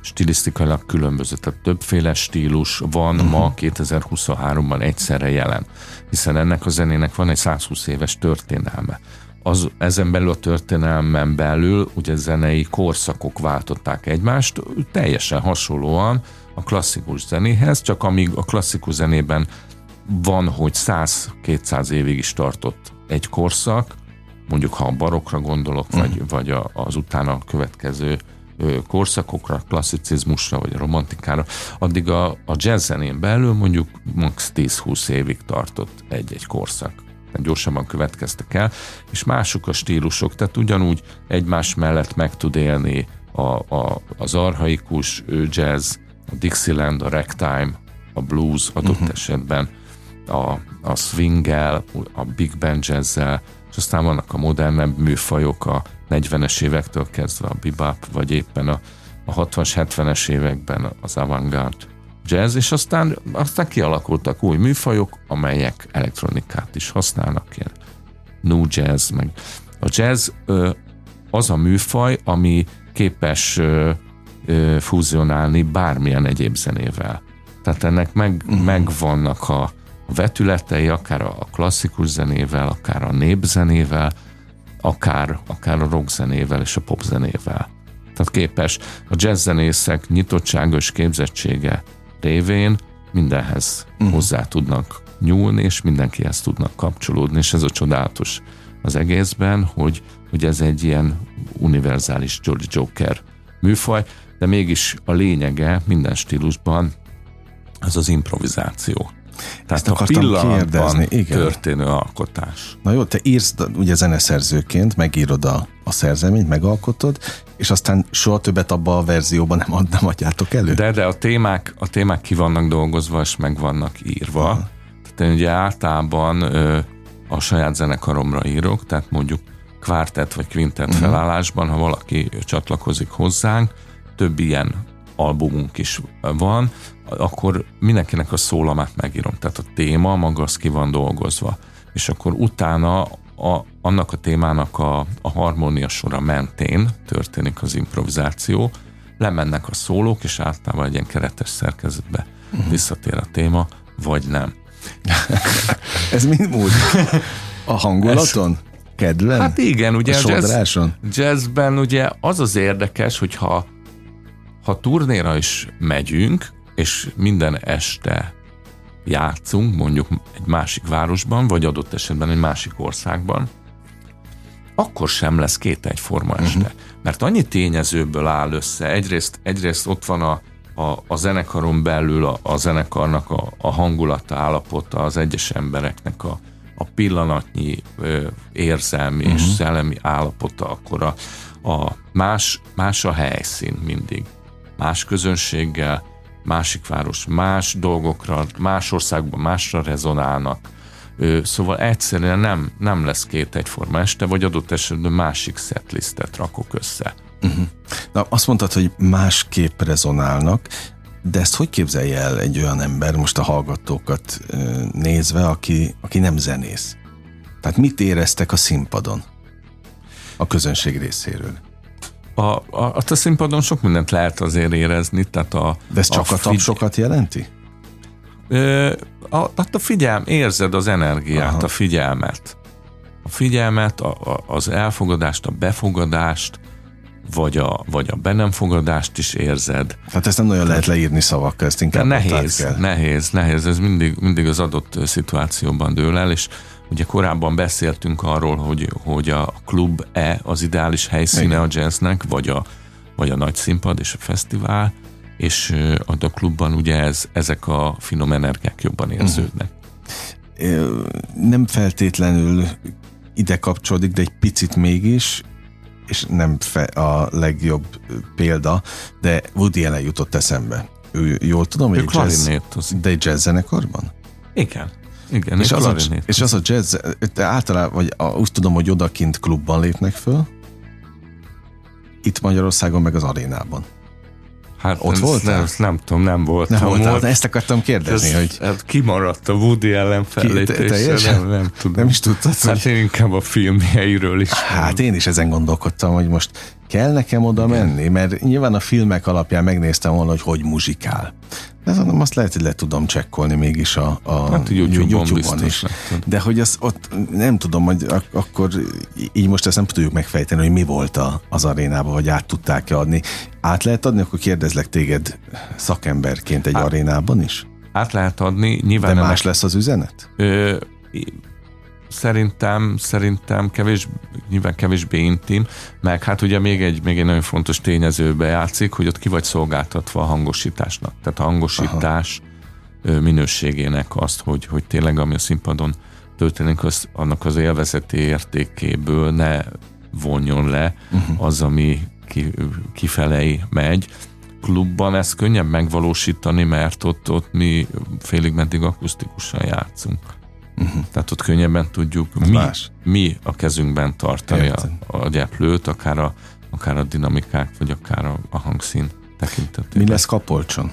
stilisztikailag különböző, tehát többféle stílus van uh-huh. ma 2023-ban egyszerre jelen, hiszen ennek a zenének van egy 120 éves történelme az, ezen belül a történelmen belül ugye zenei korszakok váltották egymást, teljesen hasonlóan a klasszikus zenéhez, csak amíg a klasszikus zenében van, hogy 100-200 évig is tartott egy korszak, mondjuk ha a barokra gondolok, vagy, uh-huh. vagy a, az utána következő korszakokra, klasszicizmusra, vagy a romantikára, addig a, a jazz zenén belül mondjuk max 10-20 évig tartott egy-egy korszak gyorsabban következtek el, és mások a stílusok, tehát ugyanúgy egymás mellett meg tud élni a, a, az arhaikus jazz, a Dixieland, a ragtime, a blues adott uh-huh. esetben, a, a swinggel, a big band jazzzel, és aztán vannak a modernebb műfajok a 40-es évektől kezdve a bebop, vagy éppen a, a 60-as, 70-es években az avantgárd jazz, és aztán, aztán kialakultak új műfajok, amelyek elektronikát is használnak, ilyen new jazz, meg a jazz az a műfaj, ami képes fúzionálni bármilyen egyéb zenével. Tehát ennek meg, uh-huh. megvannak a vetületei, akár a klasszikus zenével, akár a népzenével, akár, akár a rockzenével és a popzenével. Tehát képes a jazzzenészek nyitottságos képzettsége révén mindenhez uh-huh. hozzá tudnak nyúlni, és mindenkihez tudnak kapcsolódni, és ez a csodálatos az egészben, hogy, hogy ez egy ilyen univerzális Jolly Joker műfaj, de mégis a lényege minden stílusban az az improvizáció. Tehát Ezt a pillanatban kérdezni. Igen. történő alkotás. Na jó, te írsz ugye zeneszerzőként, megírod a, a szerzeményt, megalkotod, és aztán soha többet abba a verzióban nem, ad, nem adjátok elő? De, de a témák, a témák ki vannak dolgozva, és meg vannak írva. Aha. Tehát én ugye általában ö, a saját zenekaromra írok, tehát mondjuk kvártett vagy quintet uh-huh. felállásban, ha valaki csatlakozik hozzánk, több ilyen albumunk is van, akkor mindenkinek a szólamát megírom. Tehát a téma maga az ki van dolgozva. És akkor utána a, annak a témának a, a harmónia sora mentén történik az improvizáció, lemennek a szólók, és általában egy ilyen keretes szerkezetbe uh-huh. visszatér a téma, vagy nem. Ez mind múlik? A hangulaton? Ez, Kedven? Hát igen, ugye a, jazz, jazzben ugye az az érdekes, hogy ha, turnéra is megyünk, és minden este játszunk, mondjuk egy másik városban, vagy adott esetben egy másik országban, akkor sem lesz két egyforma este. Uh-huh. Mert annyi tényezőből áll össze. Egyrészt, egyrészt ott van a, a, a zenekaron belül a, a zenekarnak a, a hangulata, állapota, az egyes embereknek a, a pillanatnyi ö, érzelmi uh-huh. és mhm. szellemi állapota, akkor a, a más, más a helyszín mindig. Más közönséggel, másik város más dolgokra, más országban másra rezonálnak. Szóval egyszerűen nem, nem lesz két egyforma este, vagy adott esetben másik setlistet rakok össze. Uh-huh. Na, azt mondtad, hogy másképp rezonálnak, de ezt hogy képzelje el egy olyan ember, most a hallgatókat nézve, aki, aki nem zenész? Tehát mit éreztek a színpadon a közönség részéről? A, a, a színpadon sok mindent lehet azért érezni. Tehát a, De ez csak a, a tapsokat jelenti? Ö, a, hát a figyelm, érzed az energiát, Aha. a figyelmet. A figyelmet, a, a, az elfogadást, a befogadást, vagy a, vagy a be nem fogadást is érzed. Hát ezt nem nagyon lehet leírni szavakkal, ezt inkább nehéz, kell. nehéz, nehéz, ez mindig, mindig az adott szituációban dől el, és Ugye korábban beszéltünk arról, hogy, hogy a klub-e az ideális helyszíne Igen. a jazznek, vagy a, vagy a nagy színpad és a fesztivál, és a klubban ugye ez, ezek a finom energiák jobban mhm. érződnek. Nem feltétlenül ide kapcsolódik, de egy picit mégis, és nem fe- a legjobb példa, de Woody Allen jutott eszembe. Ő jól tudom, hogy egy jazz, de jazz zenekarban? Igen. Igen, és, az a, és az a jazz, általában, vagy a, úgy tudom, hogy odakint klubban lépnek föl, itt Magyarországon meg az arénában. Hát ott volt? Nem, nem tudom, nem volt. Nem voltál, volt. ezt akartam kérdezni, ez, hogy... Hát kimaradt a Woody ellen fellépésre, nem, nem tudom. Nem is tudtad, Hát hogy... én inkább a filmjeiről is. Hát én is ezen gondolkodtam, hogy most kell nekem oda Igen. menni, mert nyilván a filmek alapján megnéztem volna, hogy hogy muzsikál. De mondom, azt lehet, hogy le tudom csekkolni mégis a, a hát, YouTube-on, YouTube-on is. De hogy az ott nem tudom, hogy ak- akkor így most ezt nem tudjuk megfejteni, hogy mi volt a, az arénában, vagy át tudták-e adni. Át lehet adni, akkor kérdezlek téged szakemberként egy át, arénában is? Át lehet adni. Nyilván De más lesz az üzenet? Ö, szerintem, szerintem kevés, nyilván kevésbé intim, meg hát ugye még egy, még egy nagyon fontos tényezőbe játszik, hogy ott ki vagy szolgáltatva a hangosításnak. Tehát a hangosítás Aha. minőségének azt, hogy, hogy tényleg ami a színpadon történik, az, annak az élvezeti értékéből ne vonjon le uh-huh. az, ami ki, kifelé megy. Klubban ezt könnyebb megvalósítani, mert ott, ott mi félig meddig akusztikusan játszunk. Uh-huh. Tehát ott könnyebben tudjuk mi, mi a kezünkben tartani a, a gyeplőt, akár a, akár a dinamikák, vagy akár a, a hangszín tekintetében. Mi lesz Kapolcson?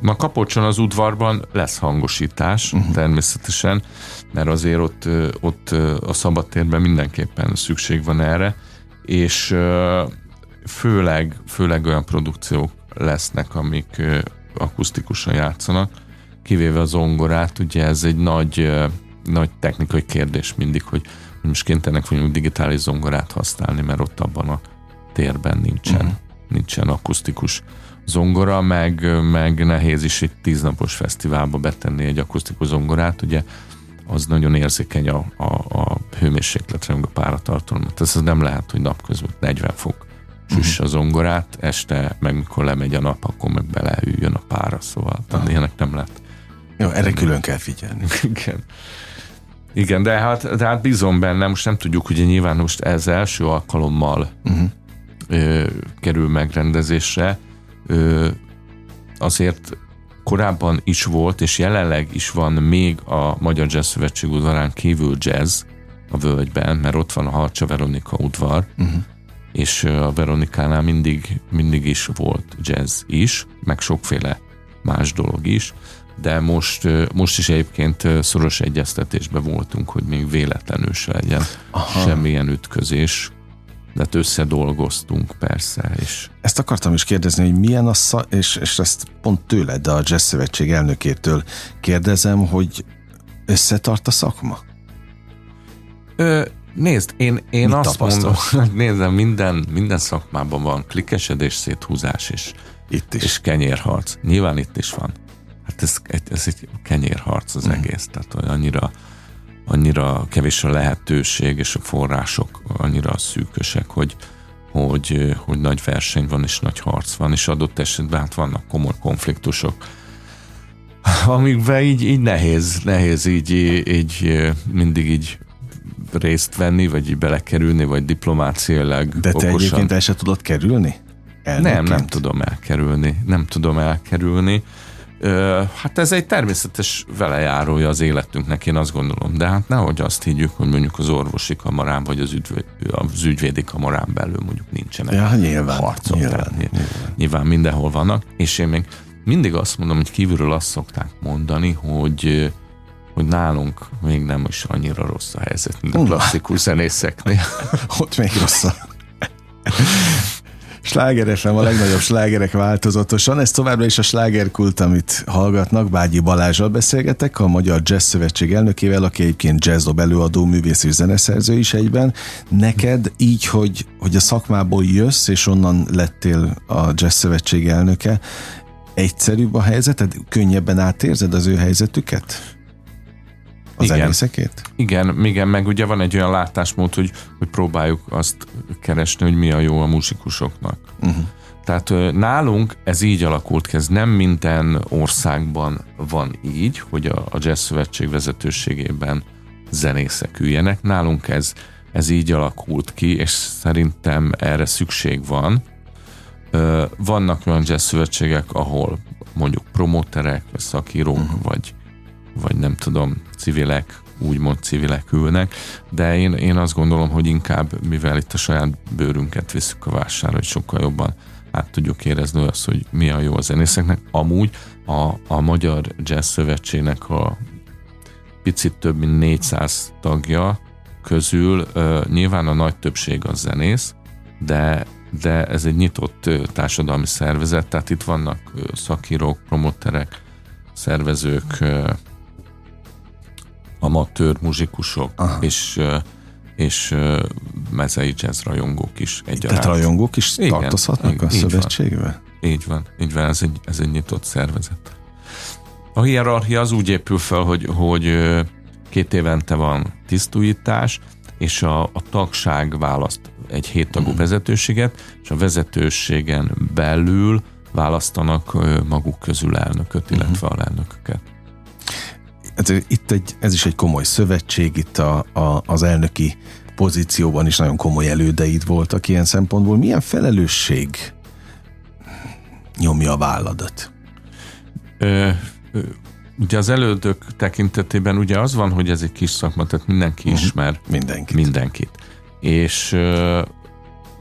Ma Kapolcson az udvarban lesz hangosítás, uh-huh. természetesen, mert azért ott, ott a szabadtérben mindenképpen szükség van erre, és főleg, főleg olyan produkciók lesznek, amik akusztikusan játszanak, kivéve az zongorát, ugye ez egy nagy, nagy technikai kérdés mindig, hogy most kénytelenek vagyunk digitális zongorát használni, mert ott abban a térben nincsen, uh-huh. nincsen akusztikus zongora, meg, meg nehéz is egy tíznapos fesztiválba betenni egy akusztikus zongorát, ugye az nagyon érzékeny a, a, a hőmérsékletre, meg a páratartalomra. Tehát ez nem lehet, hogy napközben 40 fok süss uh-huh. a zongorát, este meg mikor lemegy a nap, akkor meg beleüljön a pára, szóval uh-huh. ilyenek nem lehet jó, erre külön kell figyelni. Igen. Igen, de hát, de hát bízom benne, most nem tudjuk, ugye nyilván most ez első alkalommal uh-huh. ö, kerül megrendezésre. Ö, azért korábban is volt, és jelenleg is van még a Magyar Jazz Szövetség udvarán kívül jazz a völgyben, mert ott van a Harcsa Veronika udvar, uh-huh. és a Veronikánál mindig, mindig is volt jazz is, meg sokféle más dolog is de most, most is egyébként szoros egyeztetésben voltunk, hogy még véletlenül se legyen Aha. semmilyen ütközés. De hát összedolgoztunk persze. És... Ezt akartam is kérdezni, hogy milyen a szak, és, és ezt pont tőled, de a Jazz Szövetség elnökétől kérdezem, hogy összetart a szakma? Ö, nézd, én, én Mit azt tapasztal? mondom, nézem, minden, minden szakmában van klikkesedés, széthúzás és, itt is. és kenyérharc. Nyilván itt is van. Hát ez, ez egy kenyérharc az mm. egész, tehát hogy annyira, annyira kevés a lehetőség, és a források annyira szűkösek, hogy, hogy, hogy nagy verseny van, és nagy harc van, és adott esetben hát vannak komoly konfliktusok, amikben így, így nehéz, nehéz így, így mindig így részt venni, vagy így belekerülni, vagy diplomáciailag De te okosan. egyébként el se tudod kerülni? Elnökként? Nem, nem tudom elkerülni. Nem tudom elkerülni. Hát ez egy természetes velejárója az életünknek, én azt gondolom. De hát nehogy azt higgyük, hogy mondjuk az orvosi kamarán, vagy az, üdv, az ügyvédi kamarán belül mondjuk nincsenek ja, nyilván, harcok. Nyilván, nyilván. nyilván mindenhol vannak. És én még mindig azt mondom, hogy kívülről azt szokták mondani, hogy hogy nálunk még nem is annyira rossz a helyzet, mint a klasszikus zenészeknél. Ott még rosszabb. Sláger FM a legnagyobb slágerek változatosan. Ez továbbra is a slágerkult, amit hallgatnak. Bágyi Balázsral beszélgetek, a Magyar Jazz Szövetség elnökével, aki egyébként jazzdob előadó, művész és zeneszerző is egyben. Neked így, hogy, hogy a szakmából jössz, és onnan lettél a Jazz Szövetség elnöke, egyszerűbb a helyzeted? Könnyebben átérzed az ő helyzetüket? Az igen. egészekét? Igen, igen, meg ugye van egy olyan látásmód, hogy, hogy próbáljuk azt keresni, hogy mi a jó a muzsikusoknak. Uh-huh. Tehát nálunk ez így alakult ki, ez nem minden országban van így, hogy a, a Jazz Szövetség vezetőségében zenészek üljenek. Nálunk ez, ez így alakult ki, és szerintem erre szükség van. Vannak olyan jazz szövetségek, ahol mondjuk promoterek, vagy szakírók, uh-huh. vagy, vagy nem tudom, civilek, úgymond civilek ülnek, de én, én azt gondolom, hogy inkább, mivel itt a saját bőrünket visszük a vásárra, hogy sokkal jobban át tudjuk érezni azt, hogy mi a jó a zenészeknek. Amúgy a, a Magyar Jazz Szövetségnek a picit több mint 400 tagja közül uh, nyilván a nagy többség az zenész, de de ez egy nyitott társadalmi szervezet, tehát itt vannak szakírók, promotterek, szervezők, amatőr muzsikusok, Aha. és és mezei jazz rajongók is egyaránt. Tehát rajongók is igen, tartozhatnak igen, a szövetségbe? Így van, így van, ez egy, ez egy nyitott szervezet. A hierarchia az úgy épül fel, hogy, hogy két évente van tisztújítás, és a, a tagság választ egy héttagú mm. vezetőséget, és a vezetőségen belül választanak maguk közül elnököt, mhm. illetve mm. alelnököket. Ez, itt egy, ez is egy komoly szövetség, itt a, a, az elnöki pozícióban is nagyon komoly elődeid voltak ilyen szempontból. Milyen felelősség nyomja a válladat? Ö, ö, ugye az elődök tekintetében ugye az van, hogy ez egy kis szakma, tehát mindenki uh-huh. ismer mindenkit. mindenkit. És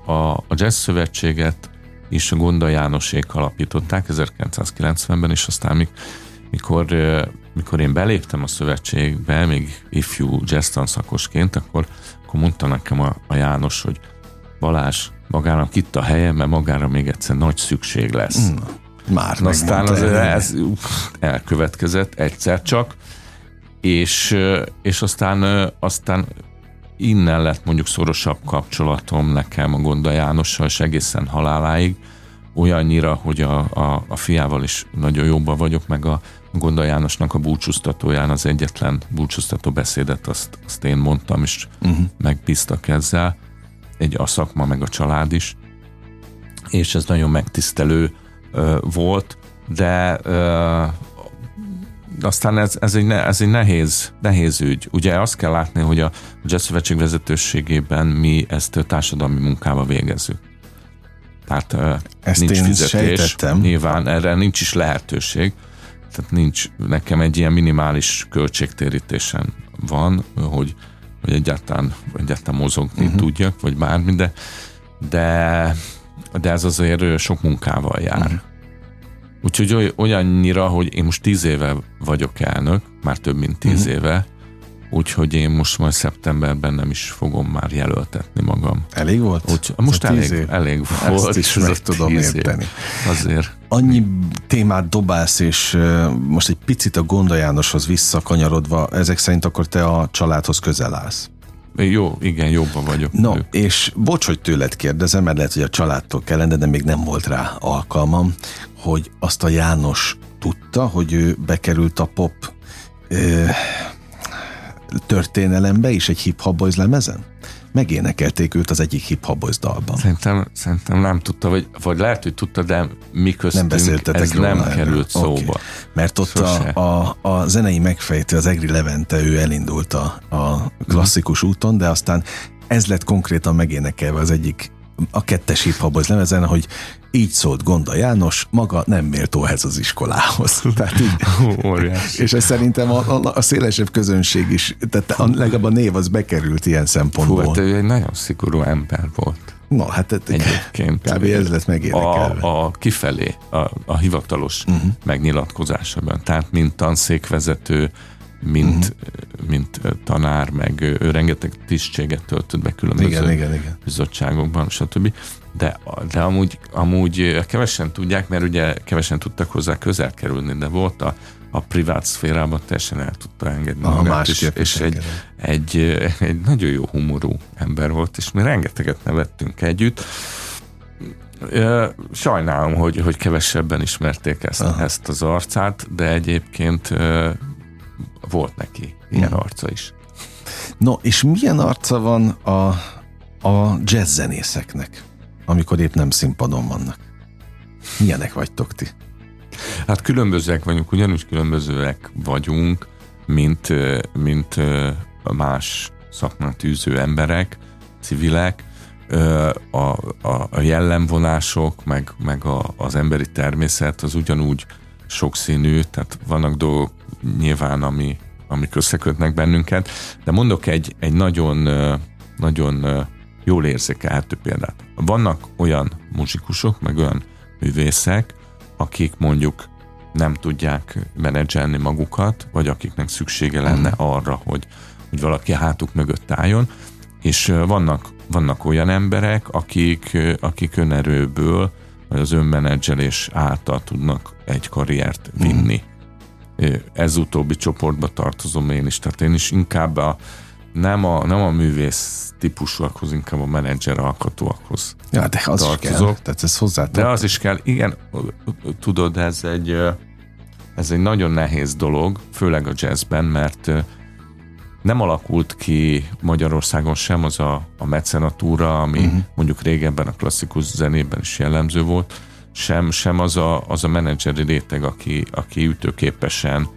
a, a Jazz Szövetséget is a Gonda Jánosék alapították 1990-ben, és aztán mikor, mikor én beléptem a szövetségbe, még ifjú jazz tanszakosként, akkor, akkor mondta nekem a, a János, hogy Balázs, magának itt a helye, mert magára még egyszer nagy szükség lesz. Mm, már Na, aztán az, ez elkövetkezett egyszer csak, és, és aztán, aztán innen lett mondjuk szorosabb kapcsolatom nekem a Gonda Jánossal, és egészen haláláig, olyannyira, hogy a, a, a fiával is nagyon jobban vagyok, meg a Gonda Jánosnak a búcsúztatóján az egyetlen búcsúztató beszédet azt, azt én mondtam, és uh-huh. megbíztak ezzel, egy a szakma, meg a család is, és ez nagyon megtisztelő ö, volt, de ö, aztán ez, ez, egy, ez egy nehéz, nehéz ügy. Ugye azt kell látni, hogy a Jazz Szövetség vezetőségében mi ezt a társadalmi munkába végezzük. Tehát Ezt nincs én fizetés. Sejtettem. Nyilván erre nincs is lehetőség. Tehát nincs, nekem egy ilyen minimális költségtérítésen van, hogy, hogy egyáltalán, egyáltalán mozogni uh-huh. tudjak, vagy bármi, de, de, de ez azért sok munkával jár. Uh-huh. Úgyhogy oly- olyannyira, hogy én most tíz éve vagyok elnök, már több mint tíz Mhm. éve, úgyhogy én most majd szeptemberben nem is fogom már jelöltetni magam. Elég volt? Úgy, most elég, év? elég Ezt volt. is ez meg tudom érteni. Azért. Annyi témát dobálsz, és most egy picit a Gonda Jánoshoz visszakanyarodva, ezek szerint akkor te a családhoz közel állsz. Jó, igen, jobban vagyok. No, Ő- és bocs, hogy tőled kérdezem, mert lehet, hogy a családtól kellene, de még nem volt rá alkalmam, hogy azt a János tudta, hogy ő bekerült a pop ö, történelembe is egy hip-hop boys lemezen? Megénekelték őt az egyik hip-hop boys dalban. Szerintem, szerintem nem tudta, vagy, vagy lehet, hogy tudta, de mi köztünk Nem beszéltetek ez nem erről. került szóba. Oké. Mert ott Sose. a, a, a zenei megfejtő, az Egri Levente, ő elindult a, a klasszikus úton, de aztán ez lett konkrétan megénekelve az egyik a kettes hip lemezen, hogy így szólt Gonda János, maga nem méltó ehhez az iskolához. Tehát így, Óriási. és ez szerintem a, a, a szélesebb közönség is, tehát a, legalább a név az bekerült ilyen Hú, szempontból. hát ő egy nagyon szigorú ember volt. Na, hát Egyébként. kb. ez lett megénekelve. a, a kifelé, a, a hivatalos uh-huh. megnyilatkozásában. Tehát mint tanszékvezető, mint, uh-huh. mint tanár, meg ő rengeteg tisztséget töltött be különböző Igen, igen, igen. bizottságokban, stb. De, de amúgy, amúgy kevesen tudják, mert ugye kevesen tudtak hozzá közel kerülni, de volt a, a privát szférában teljesen el tudta engedni Aha, magát, és, és egy, egy, egy nagyon jó humorú ember volt, és mi rengeteget nevettünk együtt. Sajnálom, hogy, hogy kevesebben ismerték ezt, Aha. ezt az arcát, de egyébként volt neki ilyen Mhm. arca is. No, és milyen arca van a, a jazz zenészeknek, amikor épp nem színpadon vannak? Milyenek vagytok ti? Hát különbözőek vagyunk, ugyanúgy különbözőek vagyunk, mint, mint más szakmát űző emberek, civilek. A, a, a jellemvonások, meg, meg a, az emberi természet az ugyanúgy sokszínű, tehát vannak dolgok nyilván, ami, amik összekötnek bennünket, de mondok egy, egy nagyon, nagyon jól érzékelhető példát. Vannak olyan muzsikusok, meg olyan művészek, akik mondjuk nem tudják menedzselni magukat, vagy akiknek szüksége lenne arra, hogy, hogy valaki a hátuk mögött álljon, és vannak, vannak olyan emberek, akik, akik önerőből, vagy az önmenedzselés által tudnak egy karriert vinni. Ö, Ez utóbbi csoportba tartozom én is, tehát én is inkább a, nem a, nem a művész típusúakhoz, inkább a menedzser alkatóakhoz Ja, de az is kell. Tartozok. Tehát ez hozzá de az is kell, igen, tudod, ez egy, ez egy nagyon nehéz dolog, főleg a jazzben, mert nem alakult ki Magyarországon sem az a, a mecenatúra, ami uh-huh. mondjuk régebben a klasszikus zenében is jellemző volt, sem, sem az a, az a menedzseri réteg, aki, aki ütőképesen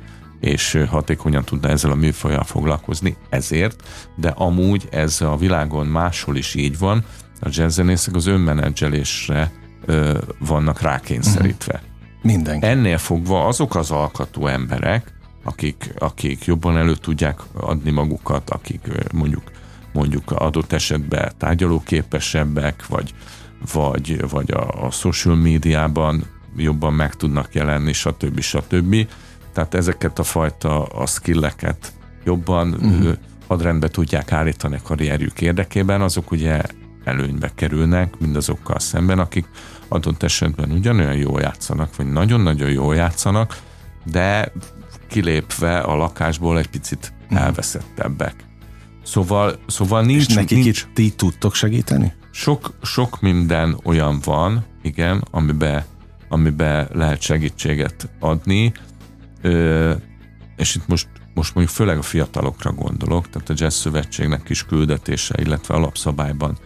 és hatékonyan tudna ezzel a műfajjal foglalkozni, ezért, de amúgy ez a világon máshol is így van, a jazzzenészek az önmenedzselésre ö, vannak rákényszerítve. Mindenki. Ennél fogva azok az alkatú emberek, akik, akik jobban elő tudják adni magukat, akik mondjuk mondjuk adott esetben tárgyalóképesebbek, vagy, vagy, vagy a, a social médiában jobban meg tudnak jelenni, stb. stb. Tehát ezeket a fajta a skilleket jobban uh-huh. hadrendbe tudják állítani a karrierjük érdekében, azok ugye előnybe kerülnek mindazokkal szemben, akik adott esetben ugyanolyan jól játszanak, vagy nagyon-nagyon jól játszanak, de kilépve a lakásból egy picit elveszettebbek. Szóval, szóval És nincs, nekik nincs ti tudtok segíteni? sok, sok minden olyan van, igen, amiben, amiben lehet segítséget adni, Ö, és itt most, most mondjuk főleg a fiatalokra gondolok, tehát a Jazz Szövetségnek is küldetése, illetve alapszabályban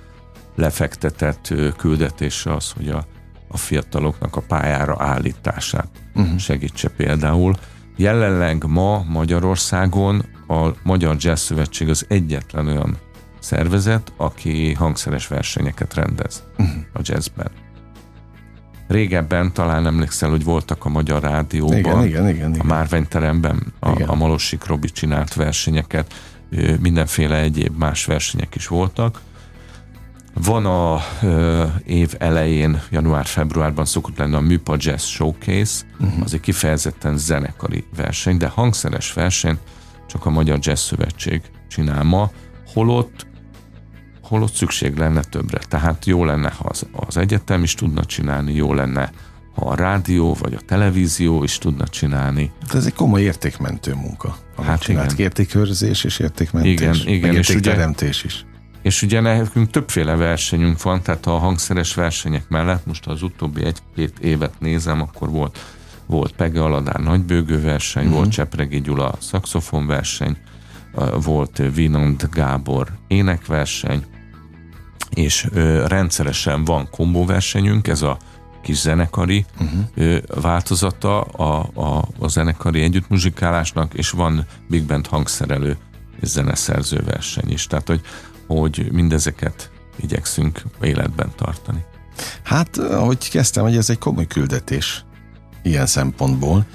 lefektetett küldetése az, hogy a, a fiataloknak a pályára állítását uh-huh. segítse például. Jelenleg ma Magyarországon a Magyar Jazz Szövetség az egyetlen olyan szervezet, aki hangszeres versenyeket rendez uh-huh. a jazzben. Régebben talán emlékszel, hogy voltak a Magyar Rádióban, Igen, igen, igen. a igen. Márványteremben a, Igen. a Malossik Robi csinált versenyeket, mindenféle egyéb más versenyek is voltak. Van a ö, év elején, január-februárban szokott lenni a Műpa Jazz Showcase, uh-huh. az egy kifejezetten zenekari verseny, de hangszeres verseny csak a Magyar Jazz Szövetség csinál ma, holott holott szükség lenne többre. Tehát jó lenne, ha az, az egyetem is tudna csinálni, jó lenne, ha a rádió vagy a televízió is tudna csinálni. De ez egy komoly értékmentő munka. Hát csinált. igen. Értékőrzés és értékmentés. Igen, igen, és értékteremtés is. És ugye nekünk többféle versenyünk van, tehát a hangszeres versenyek mellett, most az utóbbi egy-két évet nézem, akkor volt, volt Pege Aladár nagybőgő verseny, uh-huh. volt Csepregi Gyula szaxofon verseny, volt Vinand Gábor énekverseny, és ö, rendszeresen van kombóversenyünk, ez a kis zenekari uh-huh. ö, változata a, a, a zenekari együttmuzsikálásnak, és van Big Band hangszerelő és zeneszerző verseny is. Tehát, hogy, hogy mindezeket igyekszünk életben tartani. Hát, ahogy kezdtem, hogy ez egy komoly küldetés ilyen szempontból,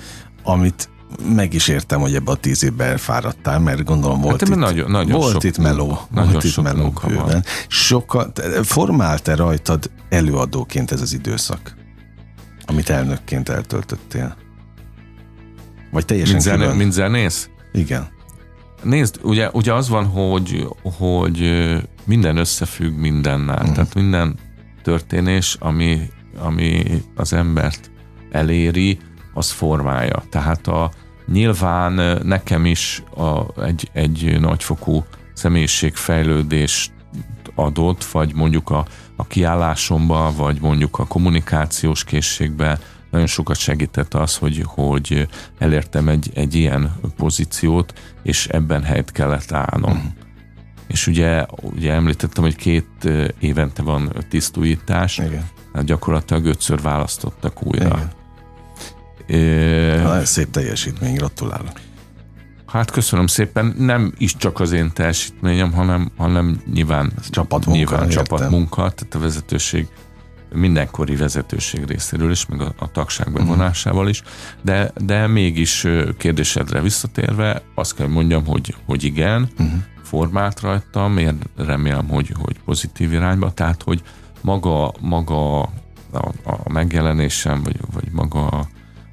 amit meg is értem, hogy ebbe a tíz évben elfáradtál, mert gondolom volt ebben itt, nagyon- nagyon volt sok itt meló, nagyon volt itt sok meló munka van. bőven. Sokat, formált-e rajtad előadóként ez az időszak, amit elnökként eltöltöttél? Vagy teljesen Mint, zene, mint zenész? Igen. Nézd, ugye, ugye az van, hogy, hogy minden összefügg mindennel. Mhm. Tehát minden történés, ami, ami az embert eléri, az formája. Tehát a, nyilván nekem is a, egy, egy nagyfokú személyiségfejlődést adott, vagy mondjuk a, a kiállásomba, vagy mondjuk a kommunikációs készségbe nagyon sokat segített az, hogy, hogy elértem egy, egy ilyen pozíciót, és ebben helyt kellett állnom. Mhm. És ugye, ugye említettem, hogy két évente van tisztújítás, Igen. hát gyakorlatilag ötször választottak újra. Igen. Na, szép teljesítmény, gratulálok. Hát köszönöm szépen, nem is csak az én teljesítményem, hanem, hanem nyilván, Ez csapatmunka, nyilván értem. csapatmunka, tehát a vezetőség mindenkori vezetőség részéről is, meg a, a tagság bevonásával is, de, de mégis kérdésedre visszatérve azt kell mondjam, hogy, hogy igen, uh-huh. formált rajtam, én remélem, hogy, hogy pozitív irányba, tehát hogy maga, maga a, a megjelenésem, vagy, vagy maga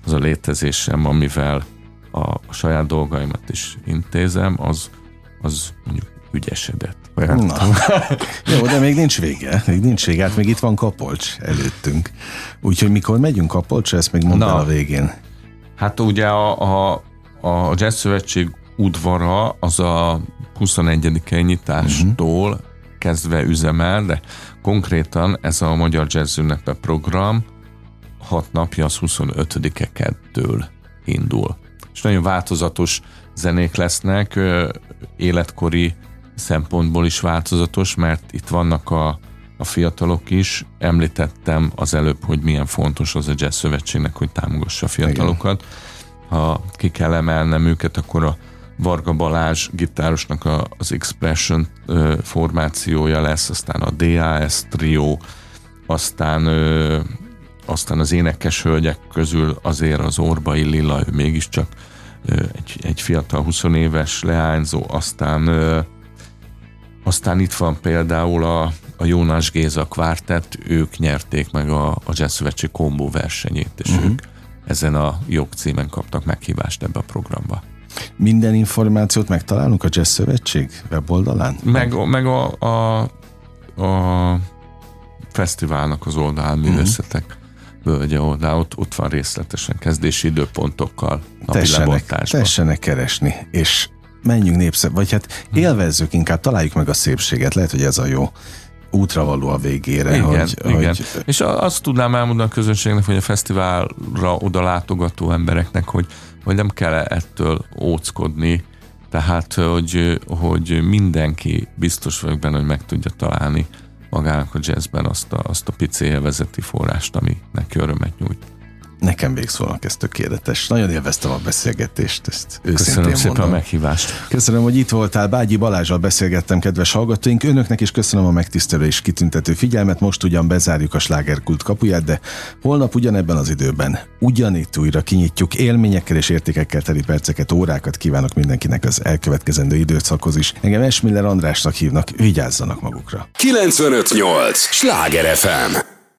az a létezésem, amivel a, a saját dolgaimat is intézem, az, az mondjuk ügyesedett. Olyan, Na. Jó, de még nincs vége. Még nincs vége, hát még itt van Kapolcs előttünk. Úgyhogy mikor megyünk Kapolcsra, ezt még mondd el a végén. Hát ugye a, a, a Jazz Szövetség udvara az a 21. nyitástól uh-huh. kezdve üzemel, de konkrétan ez a Magyar Jazz Ünnepe program hat napja az 25-e kettől indul. És nagyon változatos zenék lesznek, életkori szempontból is változatos, mert itt vannak a, a fiatalok is. Említettem az előbb, hogy milyen fontos az a Jazz Szövetségnek, hogy támogassa a fiatalokat. Ha ki kell emelnem őket, akkor a Varga Balázs gitárosnak a, az Expression ö, formációja lesz, aztán a DAS trio, aztán ö, aztán az énekes hölgyek közül azért az Orbai Lila, ő mégiscsak egy, egy fiatal 20 éves leányzó, aztán aztán itt van például a, a Jónás Géza kvártett, ők nyerték meg a, a Jazz Szövetség kombó versenyét, és uh-huh. ők ezen a jogcímen kaptak meghívást ebbe a programba. Minden információt megtalálunk a Jazz Szövetség weboldalán? Meg, meg a, a, a fesztiválnak az oldalán, művészetek völgye oldal, ott, ott van részletesen kezdési időpontokkal, napi tessenek, lebontásban. tessenek keresni, és menjünk népszebb, vagy hát élvezzük inkább, találjuk meg a szépséget, lehet, hogy ez a jó útra való a végére, Igen, hogy, igen. hogy És azt tudnám elmondani a közönségnek, hogy a fesztiválra oda látogató embereknek, hogy, hogy nem kell ettől óckodni, tehát, hogy, hogy mindenki biztos vagyok benne, hogy meg tudja találni magának a jazzben azt a, azt a pici élvezeti forrást, ami neki örömet nyújt. Nekem végszónak, ez tökéletes. Nagyon élveztem a beszélgetést, ezt Köszönöm szépen mondom. a meghívást. Köszönöm, hogy itt voltál. Bágyi Balázsal beszélgettem, kedves hallgatóink. Önöknek is köszönöm a megtisztelő és kitüntető figyelmet. Most ugyan bezárjuk a slágerkult kapuját, de holnap ugyanebben az időben ugyanitt újra kinyitjuk élményekkel és értékekkel teli perceket, órákat kívánok mindenkinek az elkövetkezendő időszakhoz is. Engem Esmiller Andrásnak hívnak, vigyázzanak magukra. 958! Sláger FM!